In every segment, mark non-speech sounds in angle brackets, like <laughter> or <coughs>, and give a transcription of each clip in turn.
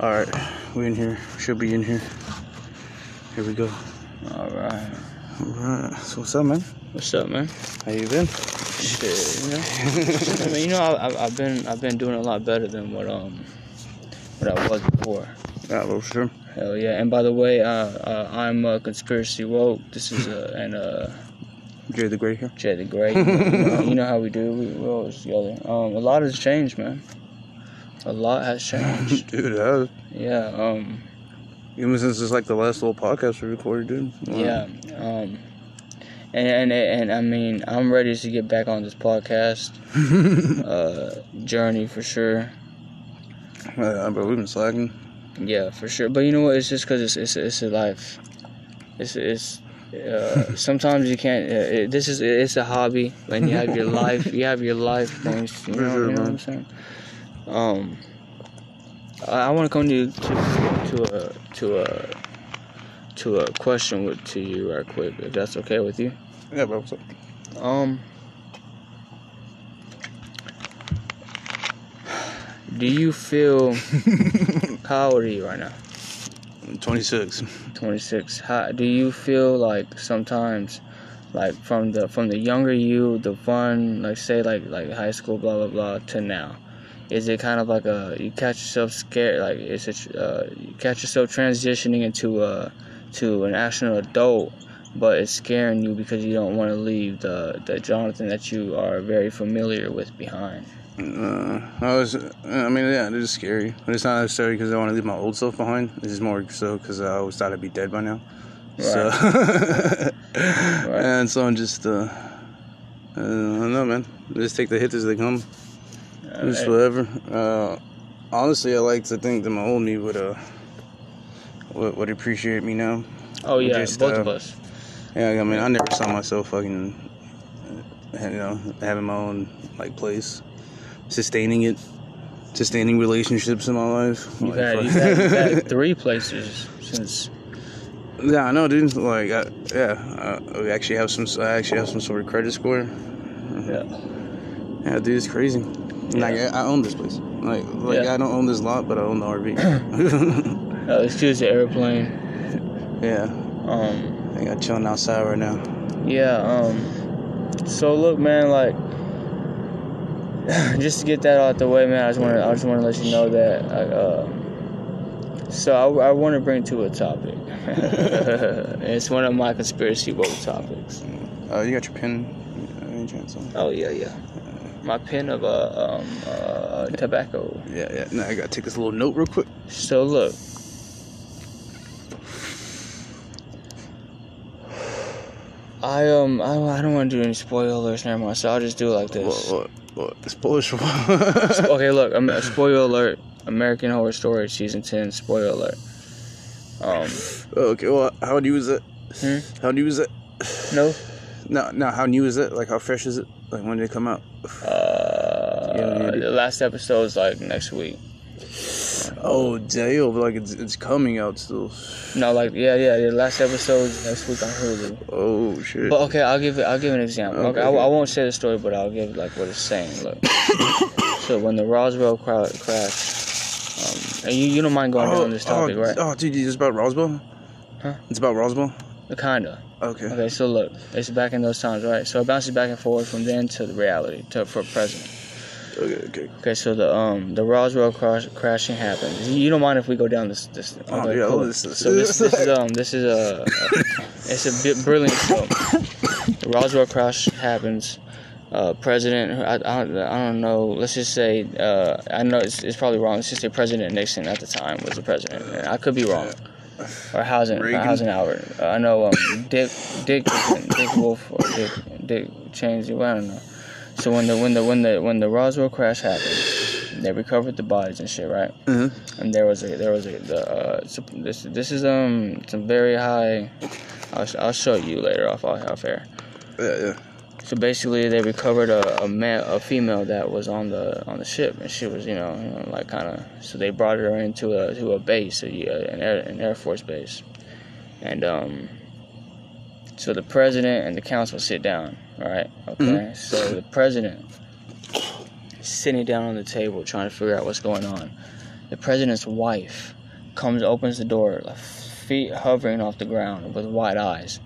All right, we in here. Should be in here. Here we go. All right. All right. So what's up, man? What's up, man? How you been? Shit, you know. I mean, you know, I, I've been I've been doing a lot better than what um what I was before. Yeah, well, sure. Hell yeah! And by the way, uh, uh, I'm uh, conspiracy woke. This is uh, and uh, Jay the Great here. Jay the Great. You know, you know- you know how we do. We, we're always together. Um, a lot has changed, man. A lot has changed. <laughs> Dude, uh, yeah. Um. even since it's like the last little podcast we recorded, dude. Wow. Yeah. Um. And, and and I mean, I'm ready to get back on this podcast <laughs> uh, journey for sure. Yeah, but we've been slacking. Yeah, for sure. But you know what? It's just because it's it's it's a life. It's it's. Uh, <laughs> sometimes you can't. Uh, it, this is it's a hobby, and you have your life. You have your life things. You know, sure, you know what. I'm saying? Um, I, I want to come to to to a to a to a question with to you right quick, if that's okay with you. Yeah, bro. What's up? Um, do you feel <laughs> how old are you right now? 26. 26 how do you feel like sometimes like from the from the younger you the fun like say like like high school blah blah blah to now is it kind of like a you catch yourself scared like is it uh, you catch yourself transitioning into a to an actual adult but it's scaring you because you don't want to leave the the Jonathan that you are very familiar with behind Uh, I was, I mean, yeah, it is scary, but it's not necessarily because I want to leave my old self behind. This is more so because I always thought I'd be dead by now. Right. <laughs> So, and so I'm just, uh, I don't know, man. Just take the hits as they come. Just Alright. whatever. Uh, honestly, I like to think that my old me would, uh, would, would appreciate me now. oh yeah just, both uh, of us Yeah, I mean, I never saw myself fucking, you know, having my own like place, sustaining it, sustaining relationships in my life. you've Like, had, you've had, you've had <laughs> three places since yeah, I know, dude. Like, I, yeah, uh, we actually have some. I actually have some sort of credit score. yeah Yeah, dude, it's crazy. Like, I, I own this place. Like, like Yeah. I don't own this lot, but I own the RV. Uh, excuse the airplane. <laughs> yeah, Um, I got chilling outside right now. yeah. Um, so look, man. Like, <sighs> just to get that out the way, man. I just want to. I just want to let you know that. I, uh, so I, I want to bring to a topic. <laughs> it's one of my conspiracy woke topics. Uh, you got your pen? Uh, Any chance? on- Oh yeah, yeah. My pen of uh, um, uh, tobacco. Yeah, yeah. No, I gotta take this little note real quick. So look. I um I, I don't want to do any spoilers mind, so I'll just do it like this. What? What? What? Spoilers for Sp- what? okay, look, um, spoiler alert. American Horror Story season ten. Spoiler alert. Um, okay. Well, how new is it? Hmm? How new is it? no. No, no. How new is it? Like, how fresh is it? Like, when did it come out? Uh, Yeah, the last episode is like next week. Oh, damn! Like, it's it's coming out still. No, like yeah, yeah. The last episode is next week on Hulu. Oh shit. But okay, I'll give it. I'll give an example. Okay, I. I won't say the story, but I'll give like what it's saying. Look, <coughs> so when the Roswell crowd crashed, um, and you you don't mind going down this topic, oh, right? Oh, dude, it's about Roswell. Huh? It's about Roswell. Kinda. Okay. Okay, so look, it's back in those times, right? So it bounces back and forth from then to the reality to for president. Okay. Okay. Okay, so the um the Roswell crash, crashing happened. You don't mind if we go down this this? Oh, okay, yeah, cool. this is- So this <laughs> this is um this is a, a it's a bit brilliant show. The Roswell crash happens. Uh, president, I, I, don't, I don't know. Let's just say, uh, I know it's, it's probably wrong. Let's just say President Nixon at the time was the president. I could be wrong. Or or Reagan? Albert. Uh, I know um, Dick, Dick, Dick Wolf or Dick, Dick Cheney. I don't know. So when the when the when the when the Roswell crash happened, they recovered the bodies and shit, right? Mhm. And there was a there was a the uh, this this is um some very high. I'll, I'll show you later off off air. Yeah. Yeah. So basically, they recovered a a, male, a female that was on the on the ship, and she was you know, you know like kind of. So they brought her into a to a base, a, an air an air force base, and um. So the president and the council sit down, right? Okay. So the president sitting down on the table trying to figure out what's going on, the president's wife comes, opens the door, feet hovering off the ground with wide eyes,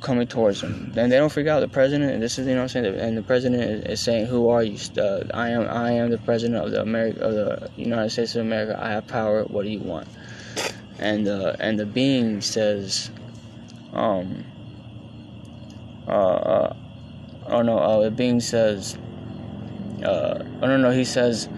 coming towards him. And they don't freak out. The president, and this is you know I'm saying, and the president is, saying, "Who are you? Uh, I am I am the president of the America of the United States of America. I have power. What do you want?" And uh, and the being says, um, uh, uh oh no, uh, the being says, uh, oh no no, he says,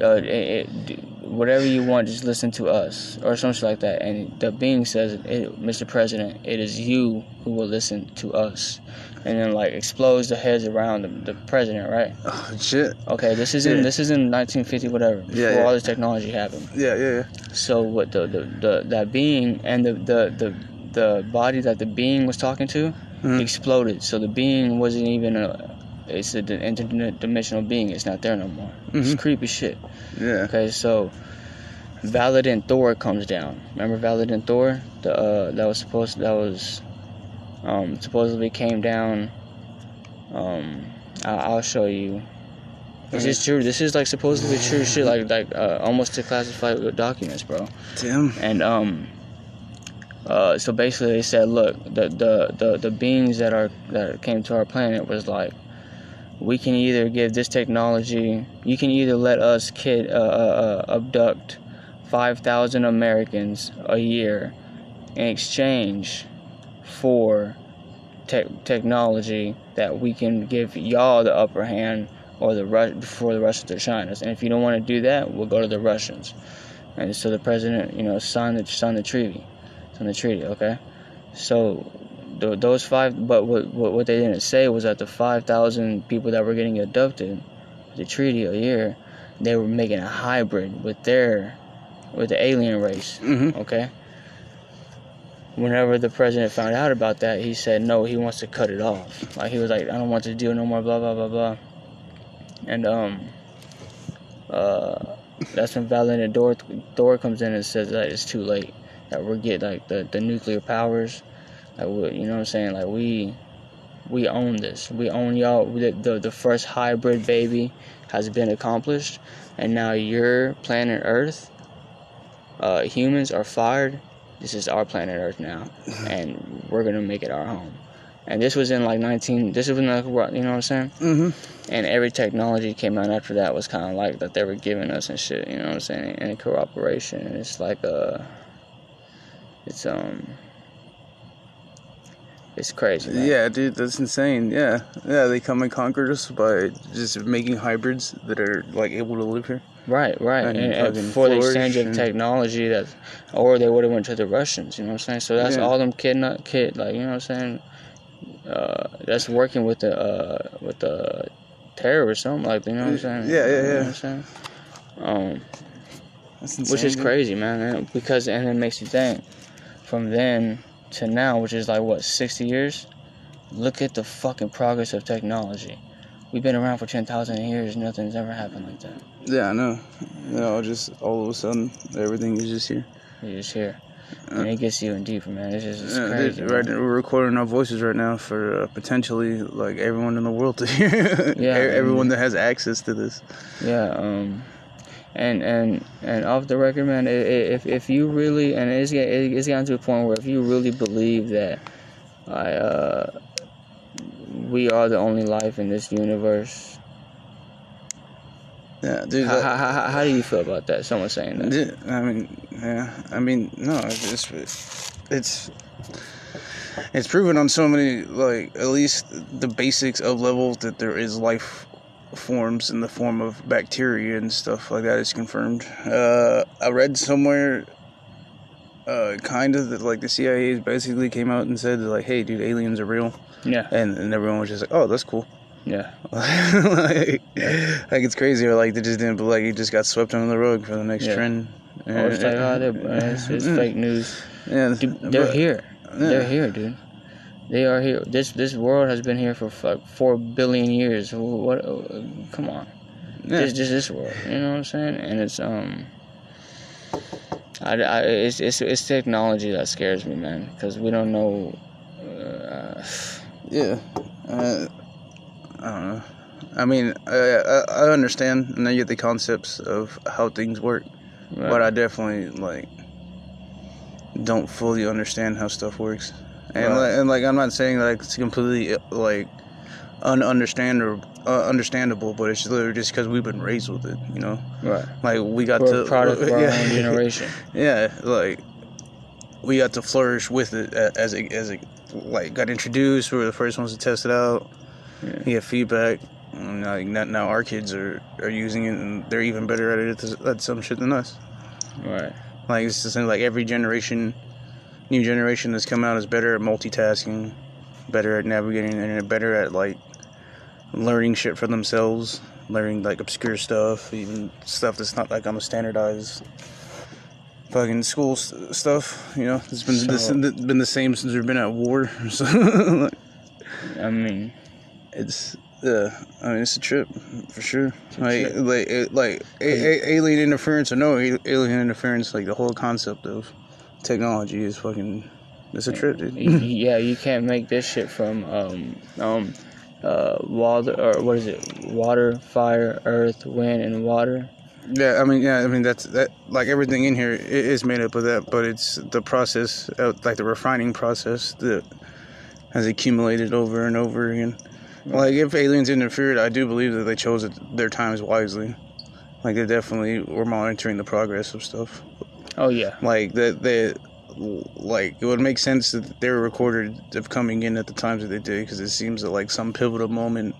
uh, it, it, whatever you want, just listen to us, or something like that. And the being says, Mr. President, it is you who will listen to us. And then like explodes the heads around the, the president, right? Oh shit. Okay, this is in this is in 1950 whatever before yeah, yeah. all this technology happened. Yeah, yeah, yeah. So what the, the, the that being and the, the the the body that the being was talking to mm-hmm. exploded. So the being wasn't even a it's an interdimensional being. It's not there no more. Mm-hmm. It's creepy shit. Yeah. Okay, so Validant Thor comes down. Remember Validant Thor? The uh, that was supposed that was um, supposedly came down. Um, I'll, I'll show you. This is true. This is like supposedly true shit. Like like uh, almost to classified documents, bro. Damn. And um. Uh, so basically, they said, look, the, the, the, the beings that are that came to our planet was like we can either give this technology you can either let us kid uh, uh, uh abduct 5000 americans a year in exchange for te- technology that we can give y'all the upper hand or the Ru- before the russians are shine us and if you don't want to do that we'll go to the russians. And so the president you know signed the signed the treaty signed the treaty okay? So the, those five, but what, what, what they didn't say was that the 5,000 people that were getting abducted, the treaty a year, they were making a hybrid with their, with the alien race. Mm-hmm. Okay. Whenever the president found out about that, he said no, he wants to cut it off. Like he was like, I don't want to deal no more, blah blah blah blah. And um, uh, that's when Validant Thor, Thor comes in and says that it's too late. That we're getting like the, the nuclear powers like, we, you know what I'm saying? Like, we we own this. We own y'all. The, the, the first hybrid baby has been accomplished, and now your planet Earth, uh, humans are fired. This is our planet Earth now, <laughs> and we're gonna make it our home. And this was in like 19. This was in like you know what I'm saying? Mm-hmm. And every technology came out after that was kind of like that they were giving us and shit. You know what I'm saying? And cooperation. And it's like a. Uh, it's um it's crazy. Man. Yeah, dude, that's insane. Yeah, yeah, they come and conquer us by just making hybrids that are like able to live here. Right, right, and, and, and for the exchange of technology that, or they would have went to the Russians. You know what I'm saying? So that's yeah. all them kid, not kid, like you know what I'm saying. Uh, that's working with the uh, with the terror or something like you know what I'm saying. Yeah, yeah, yeah. You know what I'm saying. Um, insane, which is crazy, man. Because and it makes you think. From then to now, which is like what, 60 years? Look at the fucking progress of technology. We've been around for 10,000 years, nothing's ever happened like that. Yeah, I know. You know, just all of a sudden, everything is just here. It's just here. Uh, and it gets even deeper, man. It's just it's yeah, crazy. Right, we're recording our voices right now for uh, potentially like everyone in the world to <laughs> hear. yeah, everyone that has access to this. Yeah, um, and and and off the record, man, if if you really and it's it's gotten to a point where if you really believe that I uh, we are the only life in this universe. Yeah, dude. How, how, how, how do you feel about that? Someone saying that. Dude, I mean, yeah. I mean, no. It's it's it's it's proven on so many like at least the basics of levels that there is life forms in the form of bacteria and stuff like that is confirmed. Uh, I read somewhere, uh, kind of that like the CIA basically came out and said like, "Hey, dude, aliens are real." Yeah. And and everyone was just like, "Oh, that's cool." Yeah. <laughs> like, like it's crazy, or like they just didn't, like it just got swept under the rug for the next yeah. trend. Oh, it's like, oh, it's, it's <laughs> fake news. Yeah, dude, they're but, here. Yeah. They're here, dude. They are here. This this world has been here for like four billion years. What? Uh, come on. Yeah. This just this world. You know what I'm saying? And it's um. I, I it's, it's it's technology that scares me, man, because we don't know. Uh, yeah, uh, I don't know. I mean, I, I, I understand and I get the concepts of how things work, Right. but I definitely like don't fully understand how stuff works. And Right. like, and like I'm not saying like it's completely like ununderstandable, uh, understandable, but it's literally just because we've been raised with it, you know. right. Like we got We're to product of <laughs> our yeah. own generation. <laughs> yeah, like we got to flourish with it as it as it like got introduced. We were the first ones to test it out. Yeah. Get feedback. And like now, now our kids are are using it and they're even better at it at, some shit than us. Right. Like it's just like every generation, new generation that's come out is better at multitasking, better at navigating the internet, better at like learning shit for themselves, learning like obscure stuff, even stuff that's not like on a standardized fucking school s- stuff. You know, it's been this, been the same since we've been at war. <laughs> So like, I mean, it's yeah, I mean it's a trip for sure. Like trip. like it, like a, a, alien interference or no alien interference, like the whole concept of technology is fucking. It's a trip, dude. yeah, you can't make this shit from um um uh water or what is it? Water, fire, earth, wind, and water. Yeah, I mean, yeah, I mean that's that. Like everything in here i- made up of that, but it's the process, uh, like the refining process that has accumulated over and over again. Like if aliens interfered, I do believe that they chose their times wisely. Like they definitely were monitoring the progress of stuff. Oh yeah. Like that, they, like it would make sense that they were recorded of coming in at the times that they did, because it seems that like some pivotal moment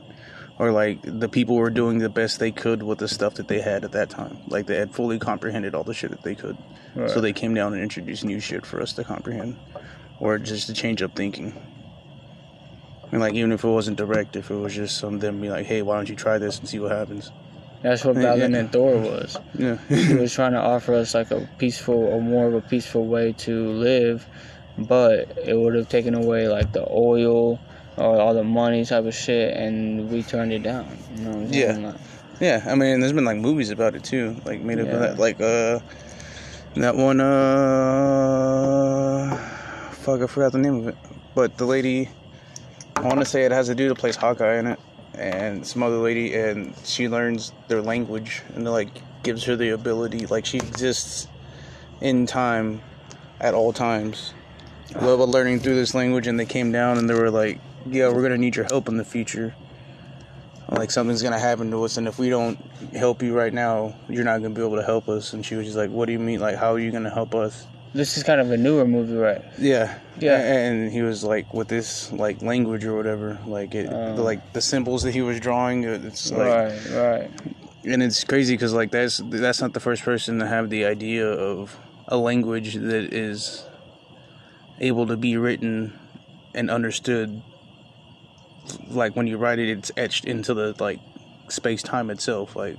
or like the people were doing the best they could with the stuff that they had at that time. Like they had fully comprehended all the shit that they could. Right. So they came down and introduced new shit for us to comprehend. Or just to change up thinking. And like even if it wasn't direct, if it was just some them be like, Hey, why don't you try this and see what happens? That's what Balin yeah. and Thor was. Yeah. He was <laughs> trying to offer us like a peaceful or more of a peaceful way to live, but it would have taken away like the oil or all the money type of shit, and we turned it down. You know saying? Like, yeah, I mean there's been like movies about it too. Like made up Yeah. of that like uh that one uh fuck I forgot the name of it. But the lady I wanna say it has a dude that plays Hawkeye in it and some other lady and she learns their language and it, like gives her the ability like she exists in time at all times level learning through this language and they came down and they were like yeah we're gonna need your help in the future like something's gonna happen to us and if we don't help you right now you're not gonna be able to help us and she was just like what do you mean like how are you gonna help us this is kind of a newer movie, right? yeah Yeah. And he was like with this like language or whatever like it Oh. like the symbols that he was drawing it's like right, right. and it's crazy because like that's that's not the first person to have the idea of a language that is able to be written and understood like when you write it it's etched into the like space time itself like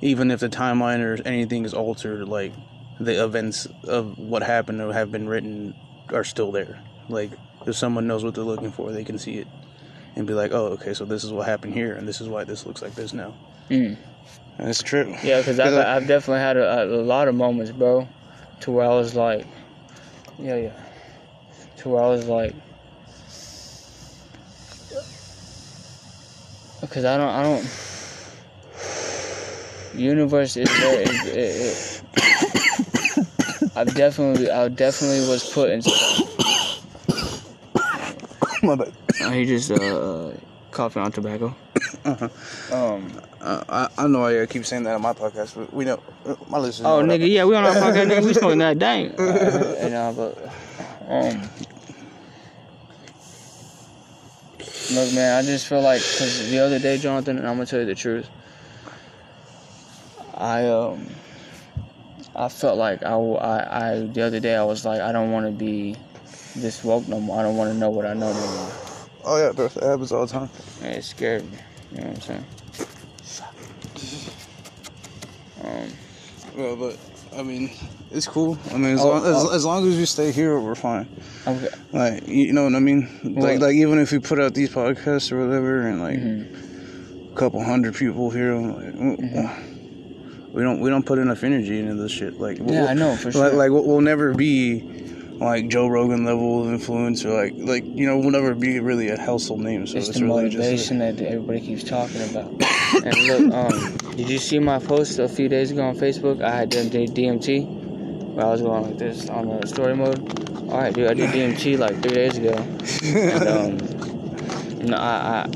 even if the timeline or anything is altered like the events of what happened or have been written are still there like if someone knows what they're looking for they can see it and be like oh okay so this is what happened here and this is why this looks like this now Mm. and it's true. Yeah, because I've, I- I've definitely had a, a lot of moments, bro, to where I was like, yeah, yeah, to where I was like, because I don't, I don't. Universe is there. It, it, it, I definitely, I definitely was put in. <coughs> My bad. He just uh, coughing on tobacco. Uh-huh. Um. Uh, I, I know I keep saying that on my podcast, but we know my listeners. Oh, know nigga, yeah, we on our podcast, nigga. We smoking that dang. <laughs> Uh, and, uh, but, um, look, man, I just feel like because the other day, Jonathan, and I'm gonna tell you the truth. I um, I felt like I, I, I the other day I was like, I don't want to be this woke no more. I don't want to know what I know no more. Oh yeah, bro, that happens all the time. It scared me. You know what I'm saying? Um, Well, <laughs> but I mean, it's cool. I mean, as, Oh, long, as, oh. as long as we stay here, we're fine. okay. Like, you know what I mean? Like, like even if we put out these podcasts or whatever, and like Mhm. a couple hundred people here, like, mm, we don't we don't put enough energy into this shit. Like, Mm-hmm. Yeah, I know for sure. Like, like we'll, we'll never be like Joe Rogan level of influence, or like like you know we'll never be really a household name. So it's it's, the really just motivation that everybody keeps talking about. <coughs> and look, um, did you see my post a few days ago on Facebook? I had done DMT. Where I was going like this on the story mode. All right, dude, I did DMT like three days ago, and <laughs> um, you I, I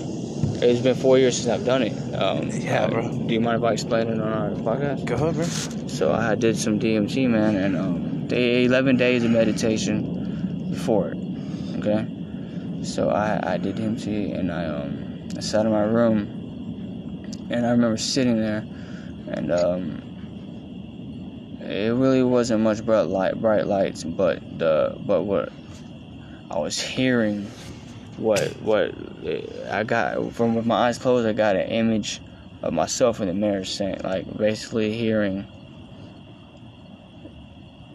it's been four years since I've done it. Um, Yeah, uh, bro. Do you mind if I explain it on our podcast? Go ahead, bro. So I did some DMT, man, and um, they 11 days of meditation before it. Okay, so I I did DMT, and I um I sat in my room, and I remember sitting there, and um. It really wasn't much bright light, bright lights, but the but what I was hearing, what what I got from with my eyes closed, I got an image of myself in the mirror saying like basically hearing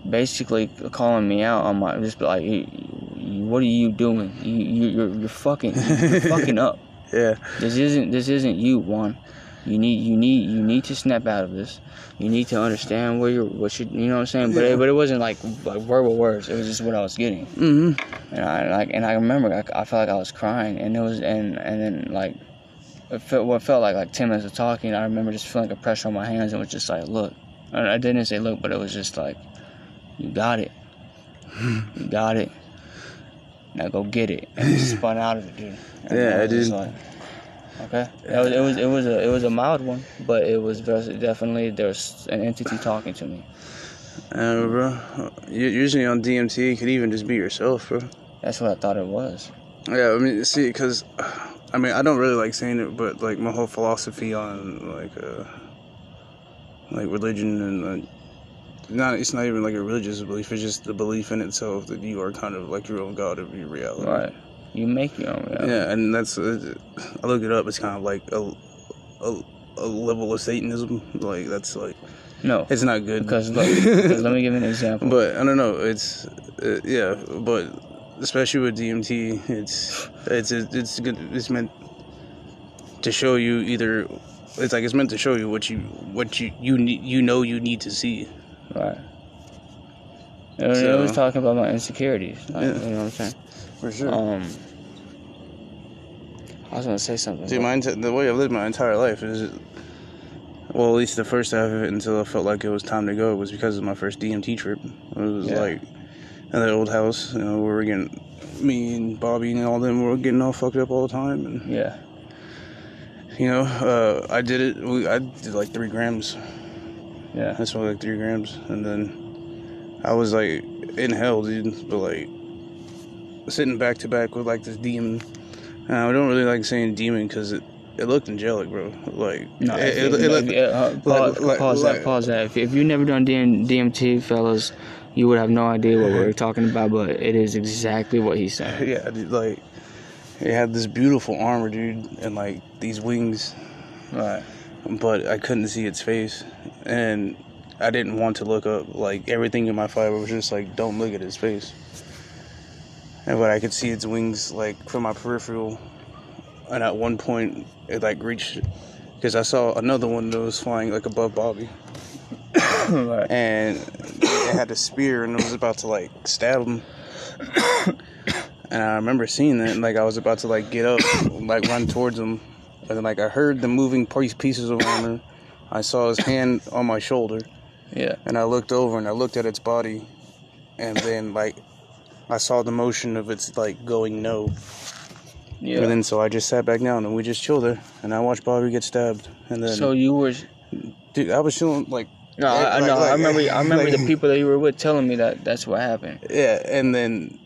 basically calling me out on my just like "You- you- what are you doing you, you you're, you're fucking you're <laughs> fucking up Yeah. this isn't this isn't you Juan you need you need you need to snap out of this you need to understand where you're what you you know what i'm saying but Yeah. it, but it wasn't like like verbal words it was just what i was getting Mm-hmm. and I like and I remember I, I felt like I was crying and it was and and then like it felt what felt like like ten minutes of talking. I remember just feeling like a pressure on my hands and was just like look. And I didn't say look, but it was just like you got it, <laughs> you got it. Now go get it and just <laughs> spun out of it, dude. And Yeah, I just. Like, okay, it was, it was it was a it was a mild one, but it was definitely there was an entity talking to me. Uh, bro. Usually on DMT, it could even just be yourself, bro. That's what I thought it was. Yeah, I mean, see, because, I mean, I don't really like saying it, but like my whole philosophy on like, uh, like religion and uh, not, it's not even like a religious belief. It's just the belief in itself that you are kind of like your own god of your reality. Right. You make your own reality. Yeah, and that's uh, I looked it up. It's kind of like a, a, a level of Satanism. Like that's like No. it's not good Because look, let me give you an example. <laughs> But I don't know. It's uh, yeah, but especially with DMT, it's it's it's good. It's meant to show you either. It's like it's meant to show you what you what you you need you know you need to see. Right. It was, it So- was talking about my insecurities. Like, Yeah. You know what I'm saying? For sure. Um, I was gonna say something. See, my enti- the way I've lived my entire life is, well, at least the first half of it until I felt like it was time to go was because of my first DMT trip. It was Yeah. like in that old house, you know, we were getting me and Bobby and all them were getting all fucked up all the time, and yeah. you know, uh, I did it. We, I did like three grams. Yeah. I smoked like three grams, and then I was like in hell, dude. But like sitting back to back with like this demon. And I don't really like saying demon because it it looked angelic, bro. Like No, it, if, it, it looked- uh, pause, like- pause like- that. Pause that. If, if you've never done DM, DMT, fellas, you would have no idea what we're talking about. But it is exactly what he's saying. <laughs> yeah, dude, like it had this beautiful armor, dude, and like these wings, Right. But I couldn't see its face, and I didn't want to look up. Like everything in my fiber was just like, don't look at his face. And but I could see its wings like from my peripheral, and at one point it like reached, because I saw another one that was flying like above Bobby, <coughs> and it had a spear and it was about to like stab him. <coughs> and I remember seeing that, and like I was about to like get up, like run towards him, and then like I heard the moving pieces of armor. I saw his hand on my shoulder, Yeah. and I looked over and I looked at its body, and then like I saw the motion of its like going no, Yeah. and then so I just sat back down and we just chilled there, and I watched Bobby get stabbed, and then so you were. dude, I was chilling like No, I, I Like- know. I like- remember. I remember like- the people that you were with telling me that that's what happened. Yeah, and then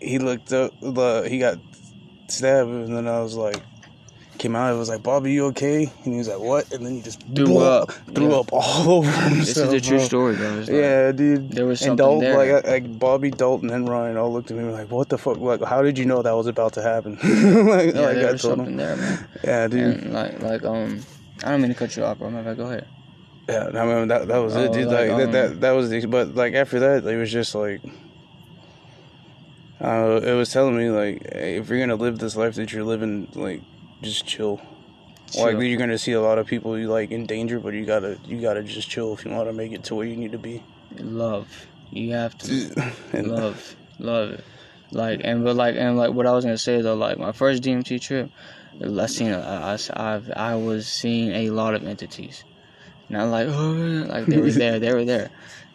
he looked up, the he got stabbed, and then I was like, came out, It was like, Bobby, you okay? And he was like, what? And then he just Threw blew up. threw Yeah. up all <laughs> over himself. This is a true bro. story, though. It's like- Yeah, dude. There was and something Dalton, there. like, like Bobby, Dalton, and Ryan all looked at me like, "What the fuck? Like, how did you know that was about to happen?" <laughs> like, Yeah, like there I was told something him. there, man. Yeah, dude. And like, like, um, I don't mean to cut you off, bro. My bad. Go ahead. Yeah, I mean that that was Oh, it, dude. like, Like, um, that, that that was the but like after that it was just like uh it was telling me like hey, if you're gonna live this life that you're living like just chill. Like Chill. you're gonna see a lot of people you like in danger, but you gotta you gotta just chill if you want to make it to where you need to be. Love. You have to <laughs> love, love it. Like and but like and like what I was gonna say though, like my first DMT trip, I seen I I I was seeing a lot of entities, not like oh like they were there they were there.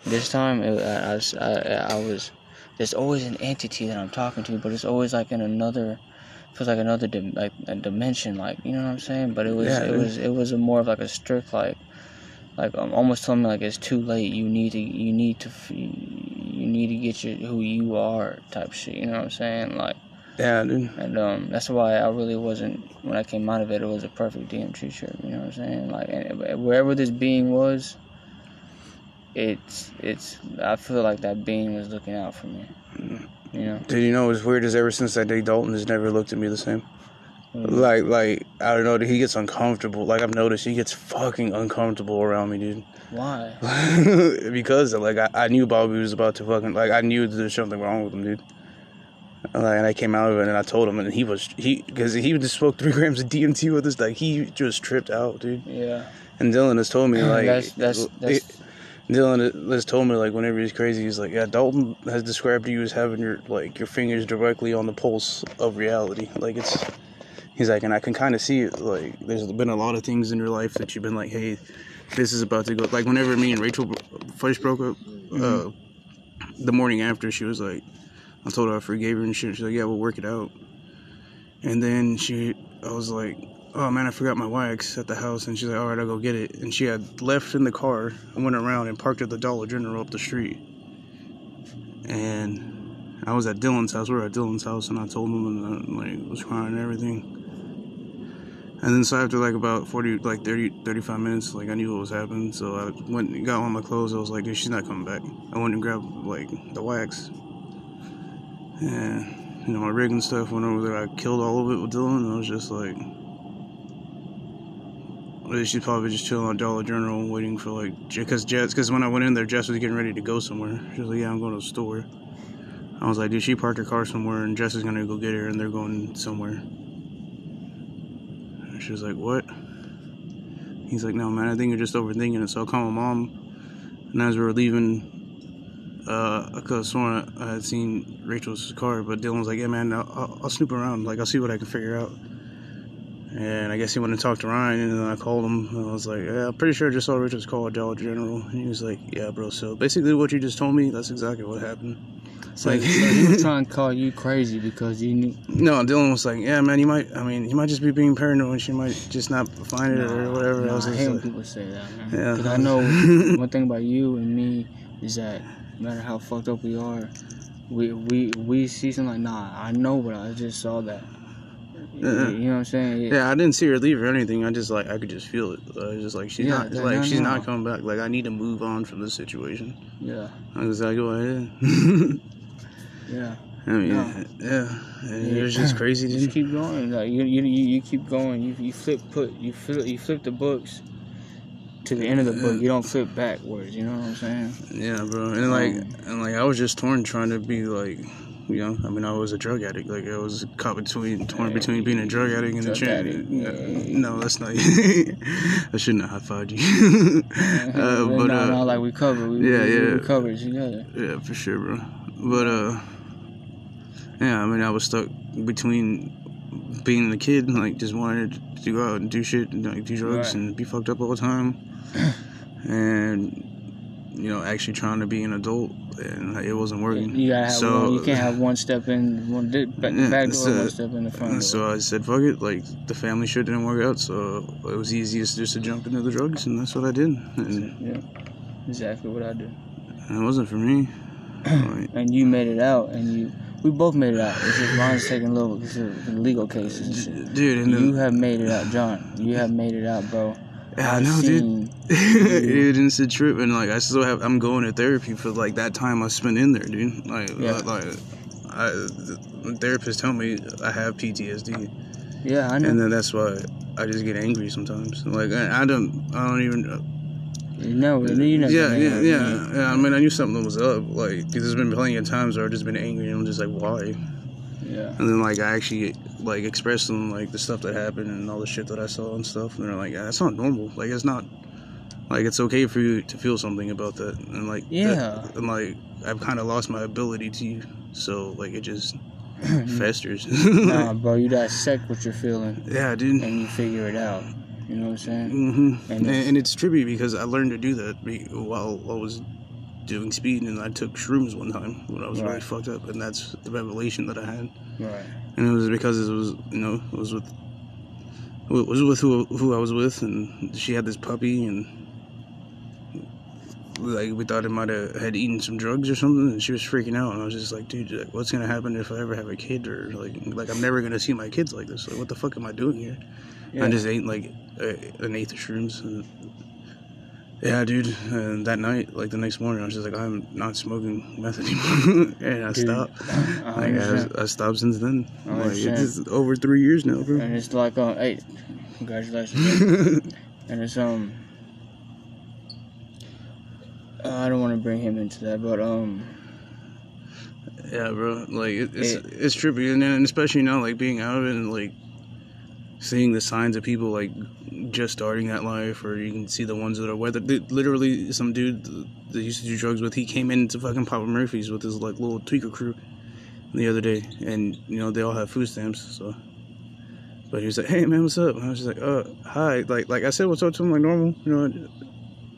This time it, I, I, I was there's always an entity that I'm talking to, but it's always like in another feels like another dim, like a dimension, like you know what I'm saying. But it was Yeah, it dude. was it was a more of like a strict like like um, almost telling me like it's too late. You need to you need to you need to get your who you are type shit. You know what I'm saying? Like Yeah, dude. and um that's why I really wasn't when I came out of it. It was a perfect DMT trip. You know what I'm saying? Like and wherever this being was. It's it's. I feel like that being was looking out for me. You know. Did you know what's weird is ever since that day Dalton has never looked at me the same. Mm. Like like I don't know, he gets uncomfortable. Like I've noticed he gets fucking uncomfortable around me, dude. Why? <laughs> because like I, I knew Bobby was about to fucking like I knew there's something wrong with him, dude. Like, and I came out of it and I told him, and he was he because he just smoked three <laughs> grams of DMT with us. Like he just tripped out, dude. Yeah. And Dylan has told me <clears throat> like that's that's that's. Dylan has told me like whenever he's crazy, he's like, yeah, Dalton has described you as having your like your fingers directly on the pulse of reality. Like it's, he's like, and I can kind of see it. Like there's been a lot of things in your life that you've been like, hey, this is about to go. Like whenever me and Rachel first broke up, uh, the morning after, she was like, I told her I forgave her and shit. She's like, yeah, we'll work it out. And then she, I was like, oh man, I forgot my wax at the house. And she's like, all right, I'll go get it. And she had left in the car and went around and parked at the Dollar General up the street. And I was at Dylan's house. We were at Dylan's house, and I told him, and uh, like was crying and everything. And then so after like about 40, like 30, 35 minutes, like I knew what was happening. So I went and got all my clothes. I was like, dude, she's not coming back. I went and grabbed like the wax. And, you know, my rig and stuff went over there. I killed all of it with Dylan. I was just like, she's probably just chilling on Dollar General waiting for like, because Jess, because when I went in there, Jess was getting ready to go somewhere. She was like, yeah, I'm going to the store. I was like, dude, she parked her car somewhere and Jess is going to go get her and they're going somewhere. And she was like, what? He's like, no, man, I think you're just overthinking it. So I'll call my mom. And as we were leaving, uh, I could have sworn I had seen Rachel's car, but Dylan was like, yeah, man, I'll, I'll snoop around. Like, I'll see what I can figure out. And I guess he went and talked to Ryan, and then I called him. And I was like, yeah, I'm pretty sure I just saw Richard's call at Dollar General. And he was like, yeah, bro. So basically, what you just told me, that's exactly what happened. So, Like- so he was trying to <laughs> call you crazy because you knew. No, Dylan was like, yeah, man, you might, I mean, you might just be being paranoid. She might just not find it or whatever. Nah, I was I hate when people say that, man. Yeah. Because I know <laughs> one thing about you and me is that no matter how fucked up we are, we we we see something like, nah, I know, but I just saw that. You, Uh-uh. you know what I'm saying? Yeah, I didn't see her leave or anything. I just like I could just feel it. I was just like she's Yeah, not yeah, like no, she's no. not coming back. Like I need to move on from this situation. Yeah, I was like, go ahead. <laughs> yeah. I mean, No. yeah, and it was just <clears throat> crazy. Just keep going. Like you, you, you, you keep going. You, you flip, put, you flip, you flip the books to the end of the book. You don't flip backwards. You know what I'm saying? Yeah, bro, and like um, and like I was just torn trying to be like. You know, I mean, I was a drug addict. Like, I was caught between, torn between being a drug addict and a Drug champ. addict, No, no, that's not. <laughs> I shouldn't have high fived you. <laughs> uh, but no, uh, no, like we covered. We, yeah, we, yeah. we covered together. Yeah, for sure, bro. But uh, yeah, I mean, I was stuck between being a kid and like just wanted to go out and do shit and like do drugs Right. and be fucked up all the time, <clears throat> and you know, actually trying to be an adult and it wasn't working. You gotta have So- one. You can't have one step in, one di- back, Yeah, back door, so- one step in the front door. So I said, "Fuck it!" Like the family shit didn't work out, so it was easiest just to jump into the drugs, and that's what I did. And yeah, exactly what I do. it wasn't for me. <clears throat> Like, And you made it out, and you, we both made it out. It's just Ron's taking a little bit of legal cases and shit. dude, and You then, have made it out, John. You have made it out, bro. Yeah, I know, dude. dude, <laughs> it's a trip, and like I still have. I'm going to therapy for like that time I spent in there, dude. Like, Yeah. like, I, the therapist told me I have PTSD, Yeah, I know. and then that's why I just get angry sometimes. Like, I, I don't, I don't even. know, you know. yeah, yeah, yeah, yeah. I mean, I knew something was up. Like, 'cause there's been plenty of times where I've just been angry, and I'm just like, why? Yeah. And then like I actually like expressed them like the stuff that happened and all the shit that I saw and stuff, and they're like, "Yeah, that's not normal. Like, it's not." like it's okay for you to feel something about that, and like that- Yeah. and like I've kind of lost my ability to, so like it just <clears throat> festers. nah, <laughs> bro, you dissect what you're feeling yeah, dude. and you figure it out. You know what I'm saying? Mm-hmm. And And, it's- and it's trippy because I learned to do that while I was doing speed, and I took shrooms one time when I was really fucked up, and that's the revelation that I had. Right. and it was because it was you know it was with it was with who who I was with, and she had this puppy, and like we thought it might have had eaten some drugs or something, and she was freaking out, and I was just like, dude, like, what's gonna happen if I ever have a kid, or like like I'm never gonna see my kids like this? Like, what the fuck am I doing here? Yeah. I just ate like a, an eighth of shrooms. And, yeah, dude. And that night, like the next morning, I was just like, I'm not smoking meth anymore, <laughs> and I Dude, stopped. I Like, I. I stopped since then. Like, it's over three years now, bro. And it's like, um, hey, congratulations. <laughs> and it's um, uh, I don't want to bring him into that, but um, yeah, bro. Like it, it's It- it's trippy, and then especially now, like being out of it and like seeing the signs of people like just starting that life, or you can see the ones that are whether literally some dude that used to do drugs with. He came into fucking Papa Murphy's with his like little tweaker crew the other day, and you know they all have food stamps, so. But he was like, "Hey man, what's up?" And I was just like, "Uh, hi." Like, like I said, what's up to him like normal, you know.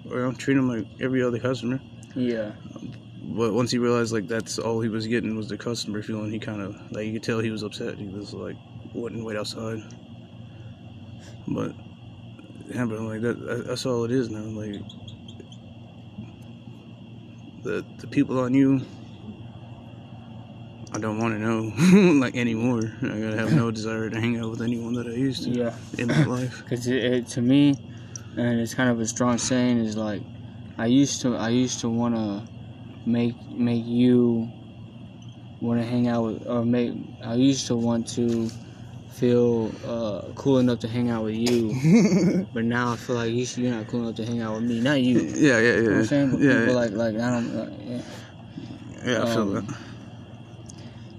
You know, treat him like every other customer. yeah, But once he realized like that's all he was getting was the customer feeling, he kind of like you could tell he was upset. He was like wouldn't wait outside. But but like that that- that's all it is now. Like the the people on you, I don't want to know <laughs> like anymore. I gotta have no desire to hang out with anyone that I used to yeah. in my <laughs> life. Because it, it to me, and it's kind of a strong saying is like, I used to I used to want to make make you want to hang out with or make I used to want to feel uh, cool enough to hang out with you, <laughs> but now I feel like you you're not cool enough to hang out with me, not you. <laughs> Yeah, yeah, yeah. You know what I'm saying? But yeah, people like like I don't like, yeah. yeah, I feel um, that.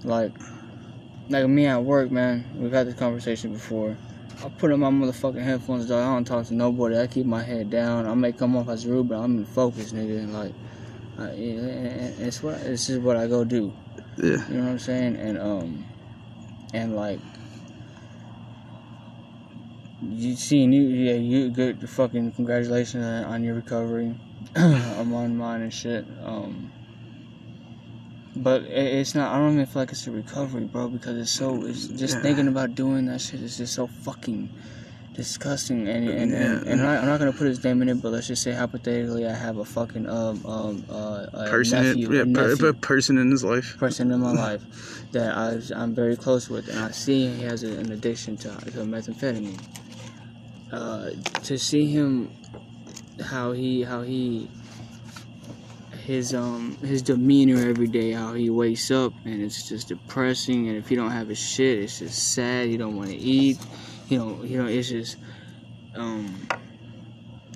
like like me at work, man. We've had this conversation before. I put on my motherfucking headphones, dog. I don't talk to nobody. I keep my head down. I may come off as rude, but I'm in focus, nigga. And like, I, it- it's what it's just what I go do. Yeah, You know what I'm saying? And um, and like, you seen you, yeah, you good. Fucking congratulations on, on your recovery. <clears throat> I'm on mine and shit. Um, but it, it's not. I don't even feel like it's a recovery, bro, because it's so. It's just Yeah. thinking about doing that shit is just so fucking disgusting. And and, and, Yeah. and I, I'm not gonna put his name in it, but let's just say hypothetically, I have a fucking um um uh person, nephew, in, yeah, a per, person in his life. person in my <laughs> life that I, I'm very close with, and I see he has a, an addiction to, to methamphetamine. Uh, to see him, how he, how he, his um his demeanor every day, how he wakes up, and it's just depressing. And if you don't have his shit, it's just sad. you don't want to eat. You know, you know, it's just um.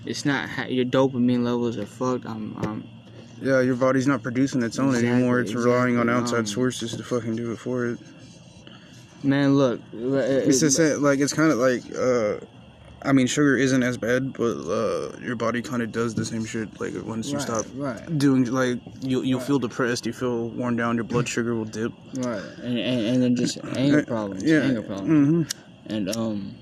It's not ha- your dopamine levels are fucked. I'm, I'm Yeah, your body's not producing its own Exactly, anymore. It's relying on outside Um, sources to fucking do it for it. man. Look, It's just that, like it's kind of like, uh, I mean, sugar isn't as bad, but uh, your body kind of does the same shit. Like once you right, stop right. doing, like you you'll Right. feel depressed, you feel worn down, your blood sugar will dip. Right, and, and, and then just <coughs> anger problems, Yeah. anger problems, hmm and um,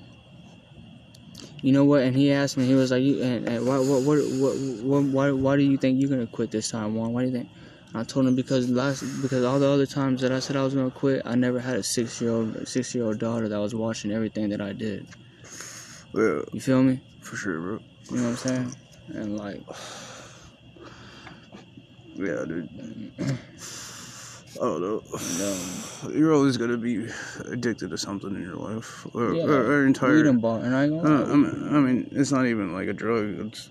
you know what? And he asked me, he was like, "You and, and why, what, what, what, what, why, why do you think you're gonna quit this time, Juan? Why do you think?" I told him because last, because all the other times that I said I was gonna quit, I never had a six year old, six year old daughter that was watching everything that I did. Yeah, You feel me? for sure, bro. You know what I'm saying? And like, Yeah, dude. <clears throat> I don't know. um, You're always gonna be addicted to something in your life, or, yeah, or, or entire. weed and bar, and I Uh, I, mean, I mean, it's not even like a drug. It's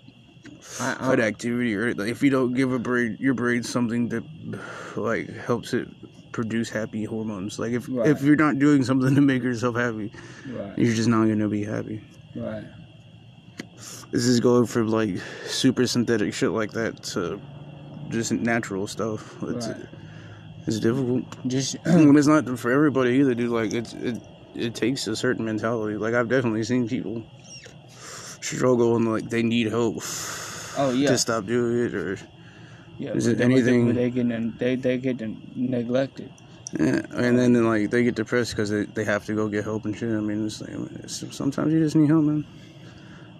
I, I, an activity, or like if you don't give a brain your brain something that like helps it produce happy hormones. Like if Right. if you're not doing something to make yourself happy, right, you're just not gonna be happy. Right. This is going from like super synthetic shit like that to just natural stuff. It's Right. it's difficult. Just <clears throat> and it's not for everybody either, dude. Like it's it it takes a certain mentality. Like I've definitely seen people struggle and like they need help Oh yeah. to stop doing it, or yeah. is it anything- They get and they they get neglected. Yeah, and then, then like they get depressed because they, they have to go get help and shit. I mean, it's like it's, sometimes you just need help, man.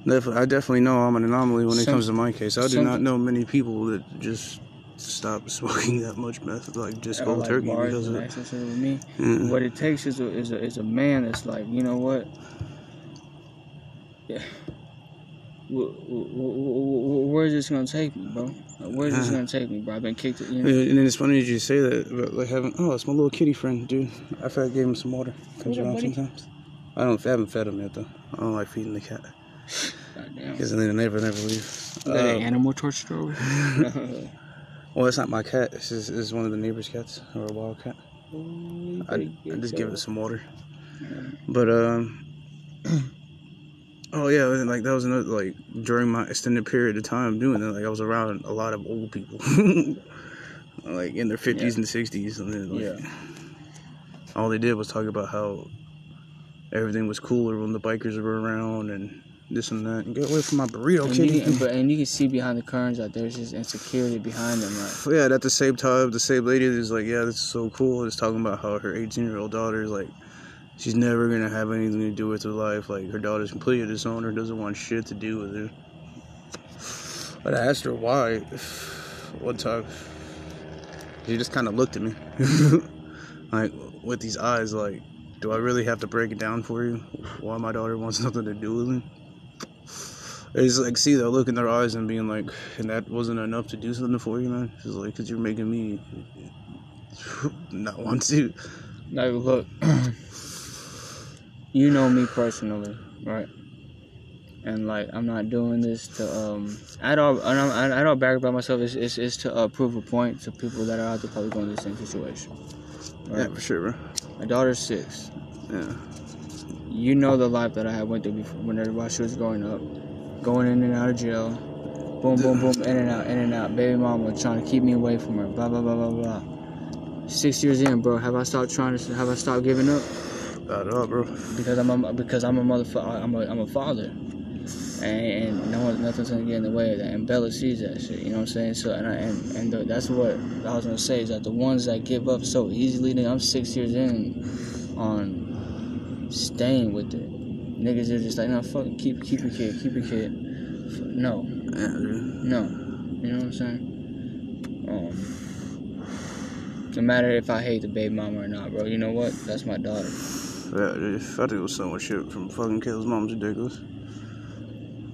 I definitely know I'm an anomaly when it Some- comes to my case. I do some- not know many people that just stop smoking that much meth, like just cold like turkey because of. me. Yeah. What it takes is a, is a is a man that's like, you know what? Yeah. Wh- wh- wh- wh- Where's this gonna take me, bro? Like, Where's this Uh-huh. gonna take me, bro? I've been kicked. You know? Yeah, And then it's funny that you say that about like having. Oh, it's my little kitty friend, dude. I fed gave him some water. Comes around sometimes. I don't. I haven't fed him yet though. I don't like feeding the cat Goddamn. because they never, never leave. Is that Uh, an animal torture over <laughs> well, it's not my cat. It's, just, it's one of the neighbor's cats or a wild cat. I, I just give it some water. But um, oh yeah, and, like that was another like during my extended period of time doing that. Like I was around a lot of old people, <laughs> like in their fifties Yeah. and sixties, and then like, Yeah. all they did was talk about how everything was cooler when the bikers were around and this and that. And get away from my burrito, And you, kitty. can, but, and you can see behind the curtains that there's just insecurity behind them. Like, <laughs> yeah, and at the same time, the same lady is like, yeah, this is so cool. It's talking about how her 18 year old daughter is like, she's never gonna have anything to do with her life. Like her daughter's completely disowned her, doesn't want shit to do with her. But I asked her why. One time, she just kind of looked at me, <laughs> like with these eyes, like, do I really have to break it down for you? Why my daughter wants nothing to do with me? It's like see that look in their eyes and being like, and that wasn't enough to do something for you, man. She's like, cause you're making me <laughs> not want to. like look, <clears throat> you know me personally, right? And like, I'm not doing this to um. I don't. I don't. I don't brag about myself. It's, it's, it's to uh, prove a point to people that are out there probably going through the same situation. Right. Yeah, for sure, bro. My daughter's six. Yeah, you know the life that I had went through before when everybody she was growing up, going in and out of jail, boom, boom, boom, in and out, in and out. Baby mama trying to keep me away from her, blah blah blah blah blah. Six years in, bro, have I stopped trying to? Have I stopped giving up? It up, bro. Because I'm a, because I'm a motherfucker. I'm a I'm a father, and, and no one nothing's gonna get in the way of that. And Bella sees that shit. You know what I'm saying? So and I, and and the, that's what I was gonna say is that the ones that give up so easily. nigga, I'm six years in on staying with it. Niggas are just like, no, fuck, keep keep your kid, keep your kid. No, no, you know what I'm saying? Um, no matter if I hate the baby mama or not, bro. You know what? That's my daughter. Yeah. I think it was so much shit from fucking Kale's mom's ridiculous.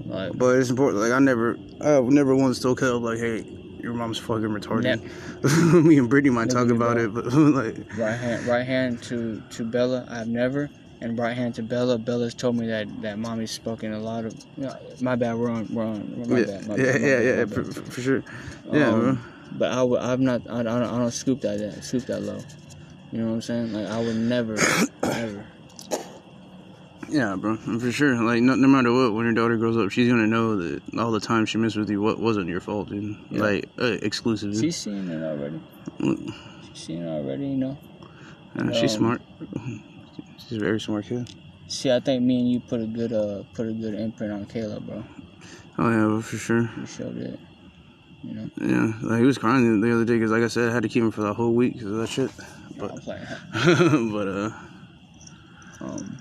Like, But it's important. Like I never, I never once told Caleb like, hey, your mom's fucking retarded. <laughs> Me and Brittany might talk about it, but <laughs> like, right hand right hand to to Bella I've never and right hand to Bella Bella's told me that that mommy's spoken a lot of no, my bad we're on we're on my yeah, bad my yeah, bad, yeah, bad, yeah, my for, sure. Yeah, Um, but I I'm not I, I don't I don't scoop that that scoop that low you know what I'm saying like I would never <coughs> ever Yeah, bro, for sure. Like, no, no matter what, when your daughter grows up, she's gonna know that all the time she missed with you, what wasn't your fault, dude. Yeah. Like, uh, exclusively. she's seeing it already Mm. she's seeing it already you know Yeah, she's um, smart. She's a very smart kid. see I think me and you put a good uh put a good imprint on Kayla bro Oh yeah, for sure. you showed it you know Yeah, like he was crying the other day because, like I said, I had to keep him for the whole week because of that shit. Was like <laughs> but uh, um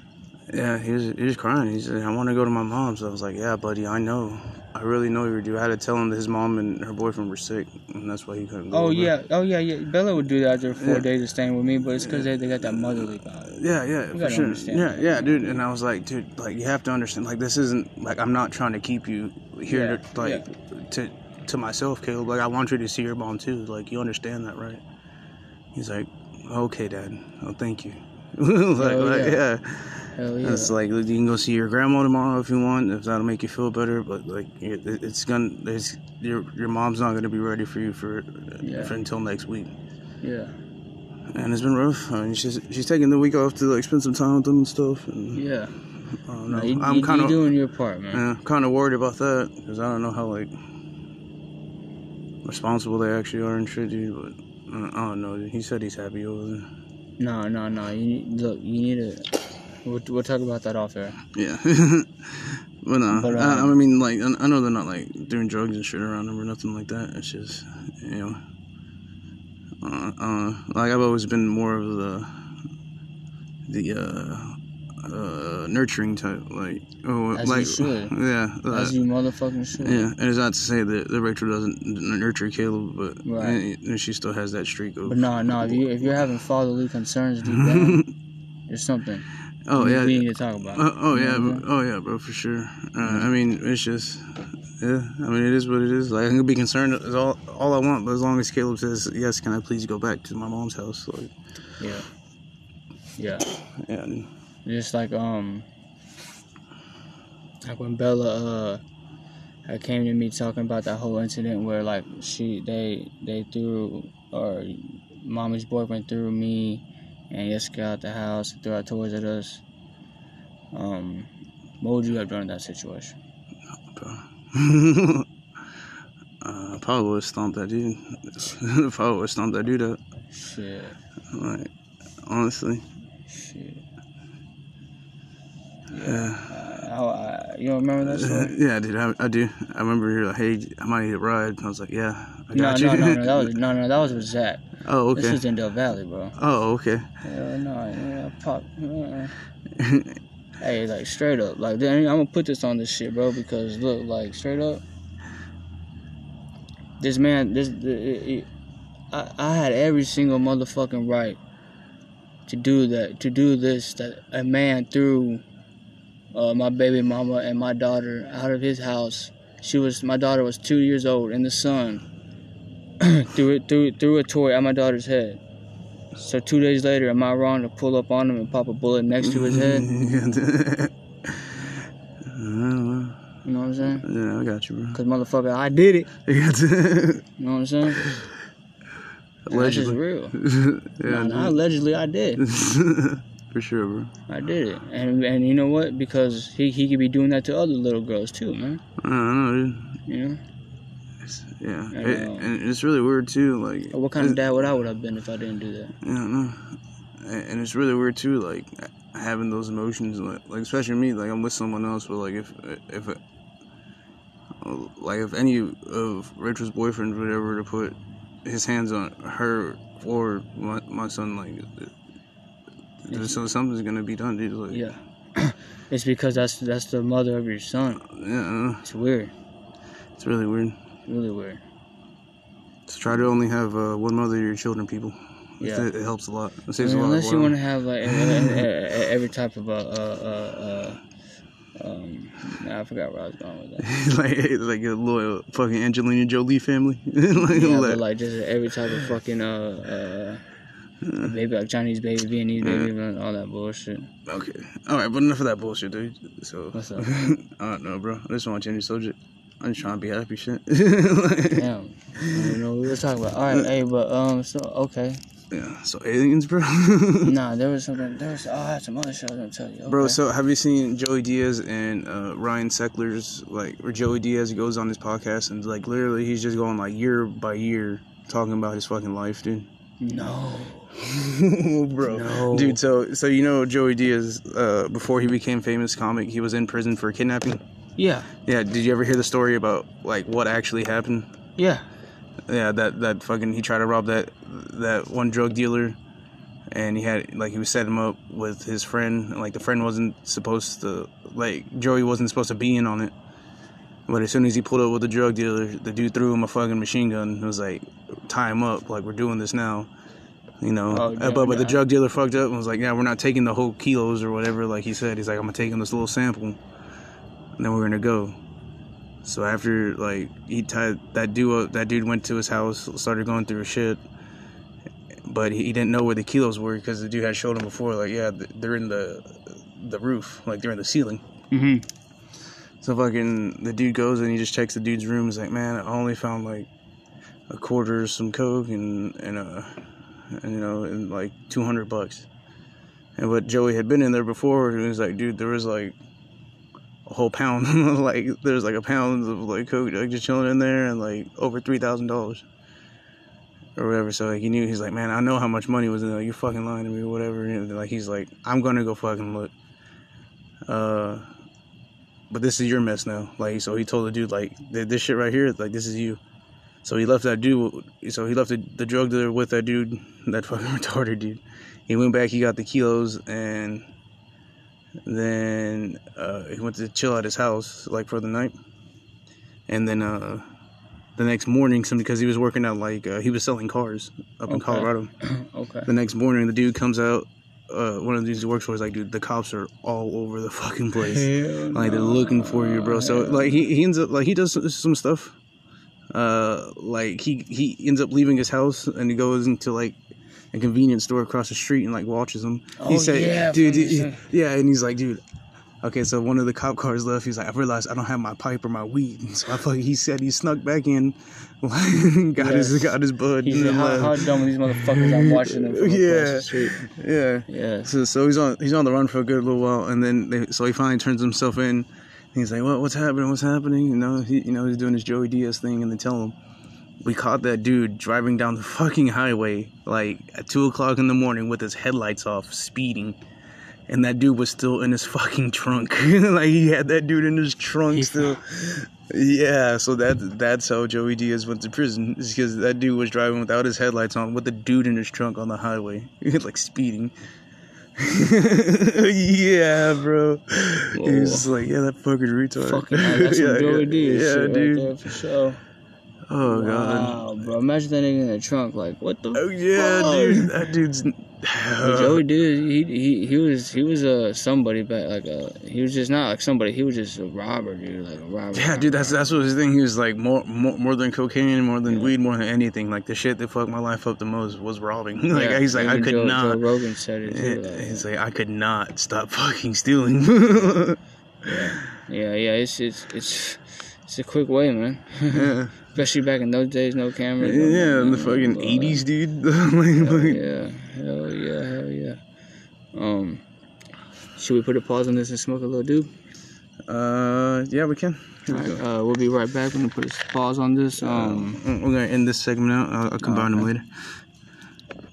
yeah, he was he was crying. He said, "I want to go to my mom's." So I was like, "Yeah, buddy, I know. I really know you do." I had to tell him that his mom and her boyfriend were sick, and that's why he couldn't go. Oh over. yeah, oh yeah, yeah. Bella would do that after four Yeah. days of staying with me, but it's because they, they got that motherly vibe. Yeah, yeah, for sure. understand Yeah, that. yeah, dude. And I was like, dude, like you have to understand, like this isn't like I'm not trying to keep you here, Yeah, to, like to to myself, Caleb. Like I want you to see your mom too. Like you understand that, right? He's like, okay, dad. Oh, thank you. <laughs> like, like, yeah. Hell yeah. It's like you can go see your grandma tomorrow if you want, if that'll make you feel better. But like, it, it's gonna, it's, your your mom's not gonna be ready for you for, Yeah. for until next week. yeah, And it's been rough. I mean, she's she's taking the week off to like spend some time with them and stuff. And yeah. I don't No, know. you, I'm kind of doing your part, man. yeah, kind of worried about that because I don't know how like responsible they actually are and shit, dude. But uh, I don't know. He said he's happy over there. No, no, no. You need, look. You need to. We'll, we'll talk about that off air. Yeah. <laughs> But no, But, I, I um, mean, like, I I know they're not like doing drugs and shit around them or nothing like that. It's just, you know, uh, uh, like I've always been more of the the uh, uh, nurturing type, like, oh, As you like, should. <laughs> yeah, uh, As you motherfucking should. yeah. And it's not to say that, that Rachel doesn't nurture Caleb, but Right. and she still has that streak of. But no, no. If you if you're having fatherly concerns deep down, <laughs> there's something. oh we, yeah, we need to talk about. Uh, oh You yeah, bro. oh yeah, bro, for sure. Uh, I mean, it's just, yeah. I mean, it is what it is. Like, I can be concerned is all all I want, but as long as Caleb says yes, can I please go back to my mom's house? Like, Yeah. Yeah. yeah, Just like um like when Bella uh came to me talking about that whole incident where like she they they threw or mommy's boyfriend threw me and Jessica out the house and threw our toys at us. Um what would you have done in that situation? bro. <laughs> uh, probably would have stomped that dude. <laughs> probably would have stomped that dude up. Shit. Like, honestly, Shit. Yeah. Uh, I, you don't remember that story? <laughs> yeah, dude, I, I do. I remember you're like, hey, I might need a ride. I was like, yeah, I got no, you. no, no, no, that was <laughs> no, no, that was with Zach. oh, okay. This was in Del Valley, bro. Oh, okay. Hell no, yeah, pop. uh. <laughs> Hey, like straight up, like I'm gonna put this on this shit, bro, because look, like straight up, this man, this, it, it, I, I had every single motherfucking right to do that, to do this. That a man threw uh, my baby mama and my daughter out of his house. She was, my daughter was two years old in the sun. <clears throat> threw it, threw threw a toy at my daughter's head. So two days later, am I wrong to pull up on him and pop a bullet next to his head? I don't know. You know what I'm saying? Yeah, I got you, bro. Cause motherfucker, I did it. <laughs> You. Know what I'm saying? And That's just real. <laughs> yeah, Nah, nah, allegedly, I did. <laughs> for sure, bro. I did it. And and you know what? Because he he could be doing that to other little girls too, man. I don't know, dude. You know? It's, yeah, I It- know. and it's really weird too. Like, What kind of dad would I would have been if I didn't do that? I don't know. And it's really weird too, like having those emotions, like, like especially me, like I'm with someone else, but like if if it, like if any of Rachel's boyfriends would ever to put his hands on her or my, my son, like, so something's gonna be done, dude. Like, Yeah. <clears throat> it's because that's that's the mother of your son. yeah, I. It's weird. it's really weird. Really weird. So try to only have uh, one mother to your children, people. Yeah. It, it helps a lot. It I saves mean, a lot. unless of you want to have like every <laughs> type of uh uh uh, uh um nah, I forgot where I was going with that. <laughs> like like a loyal fucking Angelina Jolie family. <laughs> like, Yeah, like- but like just every type of fucking uh uh baby like Chinese baby, Vietnamese baby, and all that bullshit. okay, all right, but enough of that bullshit, dude. So What's up? <laughs> I don't know, bro. I just want to change the subject. I'm just trying to be happy, shit. <laughs> Damn. I don't know what we were talking about. All right, hey, but um, so okay. yeah. So aliens, bro. <laughs> Nah, there was something. There was. Oh, I had some other shit I was gonna tell you. Okay. Bro, so have you seen Joey Diaz and uh, Ryan Sickler's like, where Joey Diaz goes on his podcast and like literally he's just going like year by year talking about his fucking life, dude. no. <laughs> bro. No. Dude, so so you know Joey Diaz uh, before he became famous comic, he was in prison for kidnapping. Yeah. Yeah, did you ever hear the story about like what actually happened? Yeah. Yeah, that that fucking he tried to rob that that one drug dealer, and he had like he was setting him up with his friend. And, like the friend wasn't supposed to like Joey wasn't supposed to be in on it. But as soon as he pulled up with the drug dealer, the dude threw him a fucking machine gun. and was like, "Tie him up! Like we're doing this now." You know, Oh, Uh, yeah, but but the drug dealer fucked up and was like, "Yeah, we're not taking the whole kilos or whatever." Like he said, he's like, "I'm gonna take him this little sample, and then we're gonna go." So after like he tied that dude up, that dude went to his house, started going through his shit, but he, he didn't know where the kilos were because the dude had showed him before. Like, yeah, they're in the the roof, like they're in the ceiling. Mhm. So fucking the dude goes and he just checks the dude's room. He's like, man, I only found like a quarter of some coke and and uh and you know like two hundred bucks. And what Joey had been in there before, he was like, dude, there was like a whole pound, <laughs> like there's like a pound of like coke like just chilling in there and like over three thousand dollars or whatever. So like he knew he's like, man, I know how much money was in there. You're fucking lying to me or whatever. And like he's like, I'm gonna go fucking look. Uh, but this is your mess now. Like, so he told the dude, like, this shit right here, like, this is you. So he left that dude. So he left the, the drug dealer with that dude, that <laughs> fucking retarded dude. He went back. He got the kilos, and then uh, he went to chill at his house, like for the night. And then uh, the next morning, some because he was working out, like uh, he was selling cars up in Colorado. <clears throat> okay. The next morning, the dude comes out. Uh, one of the dudes he works for is like, dude, the cops are all over the fucking place. Hell Like they're looking for you, bro. So like he, he ends up like he does some stuff. Uh, like he he ends up leaving his house and he goes into like a convenience store across the street and like watches he Oh, said, yeah, dude, he- the- yeah, and he's like, dude. Okay, so one of the cop cars left. He's like, I realized I don't have my pipe or my weed. And <laughs> So I fucking, he said he snuck back in, <laughs> got his got his bud. He said, then how, how dumb these motherfuckers? I'm watching them Yeah. the street. yeah. Yeah. So, so he's on he's on the run for a good little while, and then they, so he finally turns himself in. He's like, "What what's happening? What's happening?" You know, he you know he's doing his Joey Diaz thing, and they tell him, "We caught that dude driving down the <laughs> fucking highway like at two o'clock in the morning with his headlights off, speeding." And that dude was still in his <laughs> fucking trunk. <laughs> like he had that dude in his trunk He- still. Yeah, so that that's how Joey Diaz went to prison. Is because that dude was driving without his headlights on, with the dude in his trunk on the highway, like speeding. <laughs> yeah, bro. He's just like, yeah, that fucking retard. Fucking <laughs> hell, that's some yeah, Joey yeah, yeah, shit right dude. there for sure. Oh god. Wow, bro. Imagine that nigga in the trunk. Like, what the Oh yeah, fuck? dude. That dude's. But <laughs> Joey did. He he he was he was uh somebody back like a he was just not like somebody. He was just a robber, dude. Like a robber. Yeah, dude, that's that's what his thing. He was like more more, more than cocaine, more than Yeah. weed, more than anything. Like the shit that fucked my life up the most was robbing. <laughs> like Yeah, he's like, I could Joe, not. Joe Rogan said it too. Like, he's like, I could not stop <laughs> fucking stealing. yeah, yeah. It's it's it's it's a quick way, man. yeah, Especially back in those days, no cameras. no yeah, in the fucking eighties, dude. Like, yeah, hell yeah, hell yeah. Um, should we put a pause on this and smoke a little dude? uh, yeah, we can. We Alright, go. uh, we'll be right back. We're gonna put a pause on this. Um, Uh, we're gonna end this segment out. I'll, I'll combine them okay. later.